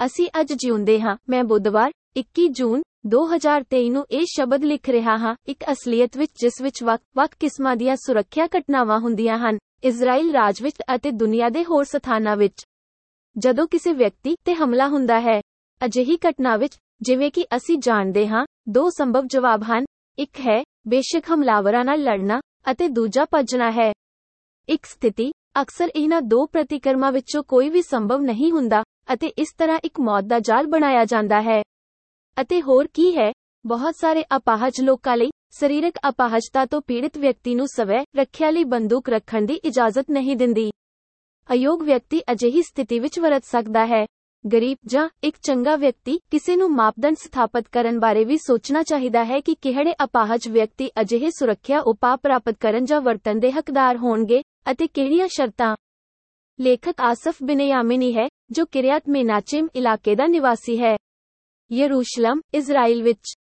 ਅਸੀਂ ਅੱਜ ਜਿਉਂਦੇ ਹਾਂ ਮੈਂ ਬੁੱਧਵਾਰ 21 ਜੂਨ 2023 ਨੂੰ ਇਹ ਸ਼ਬਦ ਲਿਖ ਰਿਹਾ ਹਾਂ ਇੱਕ ਅਸਲੀਅਤ ਵਿੱਚ ਜਿਸ ਵਿੱਚ ਵੱਖ-ਵੱਖ ਕਿਸਮਾਂ ਦੀਆਂ ਸੁਰੱਖਿਆ ਘਟਨਾਵਾਂ ਹੁੰਦੀਆਂ ਹਨ ਇਜ਼ਰਾਈਲ ਰਾਜ ਵਿੱਚ ਅਤੇ ਦੁਨੀਆ ਦੇ ਹੋਰ ਸਥਾਨਾਂ ਵਿੱਚ ਜਦੋਂ ਕਿਸੇ ਵਿਅਕਤੀ ਤੇ ਹਮਲਾ ਹੁੰਦਾ ਹੈ ਅਜਿਹੀ ਘਟਨਾ ਵਿੱਚ ਜਿਵੇਂ ਕਿ ਅਸੀਂ ਜਾਣਦੇ ਹਾਂ ਦੋ ਸੰਭਵ ਜਵਾਬ ਹਨ ਇੱਕ ਹੈ ਬੇਸ਼ੱਕ ਹਮਲਾਵਰਾਂ ਨਾਲ ਲੜਨਾ ਅਤੇ ਦੂਜਾ ਭੱਜਣਾ ਹੈ ਇੱਕ ਸਥਿਤੀ ਅਕਸਰ ਇਹਨਾਂ ਦੋ ਪ੍ਰਤੀਕਰਮਾਂ ਵਿੱਚੋਂ ਕੋਈ ਵੀ ਸੰਭਵ ਨਹੀਂ ਹੁੰਦਾ ਅਤੇ ਇਸ ਤਰ੍ਹਾਂ ਇੱਕ ਮੌਤ ਦਾ ਜਾਲ ਬਣਾਇਆ ਜਾਂਦਾ ਹੈ। ਅਤੇ ਹੋਰ ਕੀ ਹੈ? ਬਹੁਤ ਸਾਰੇ ਅਪਾਹਜ ਲੋਕਾਂ ਲਈ ਸਰੀਰਕ ਅਪਾਹਜਤਾ ਤੋਂ ਪੀੜਿਤ ਵਿਅਕਤੀ ਨੂੰ ਸਵੈ ਰੱਖਿਆ ਲਈ ਬੰਦੂਕ ਰੱਖਣ ਦੀ ਇਜਾਜ਼ਤ ਨਹੀਂ ਦਿੰਦੀ। ਅਯੋਗ ਵਿਅਕਤੀ ਅਜਿਹੀ ਸਥਿਤੀ ਵਿੱਚ ਵਰਤ ਸਕਦਾ ਹੈ। ਗਰੀਬ ਜਾਂ ਇੱਕ ਚੰਗਾ ਵਿਅਕਤੀ ਕਿਸੇ ਨੂੰ ਮਾਪਦੰਡ ਸਥਾਪਿਤ ਕਰਨ ਬਾਰੇ ਵੀ ਸੋਚਣਾ ਚਾਹੀਦਾ ਹੈ ਕਿ ਕਿਹੜੇ ਅਪਾਹਜ ਵਿਅਕਤੀ ਅਜਿਹੇ ਸੁਰੱਖਿਆ ਉਪਾਅ ਪ੍ਰਾਪਤ ਕਰਨ ਜਾਂ ਵਰਤਣ ਦੇ ਹੱਕਦਾਰ ਹੋਣਗੇ ਅਤੇ ਕਿਹੜੀਆਂ ਸ਼ਰਤਾਂ लेखक आसफ बिनयामिनी है जो किरियात मेनाचिम इलाके का निवासी है। यरूशलम इजराइल विच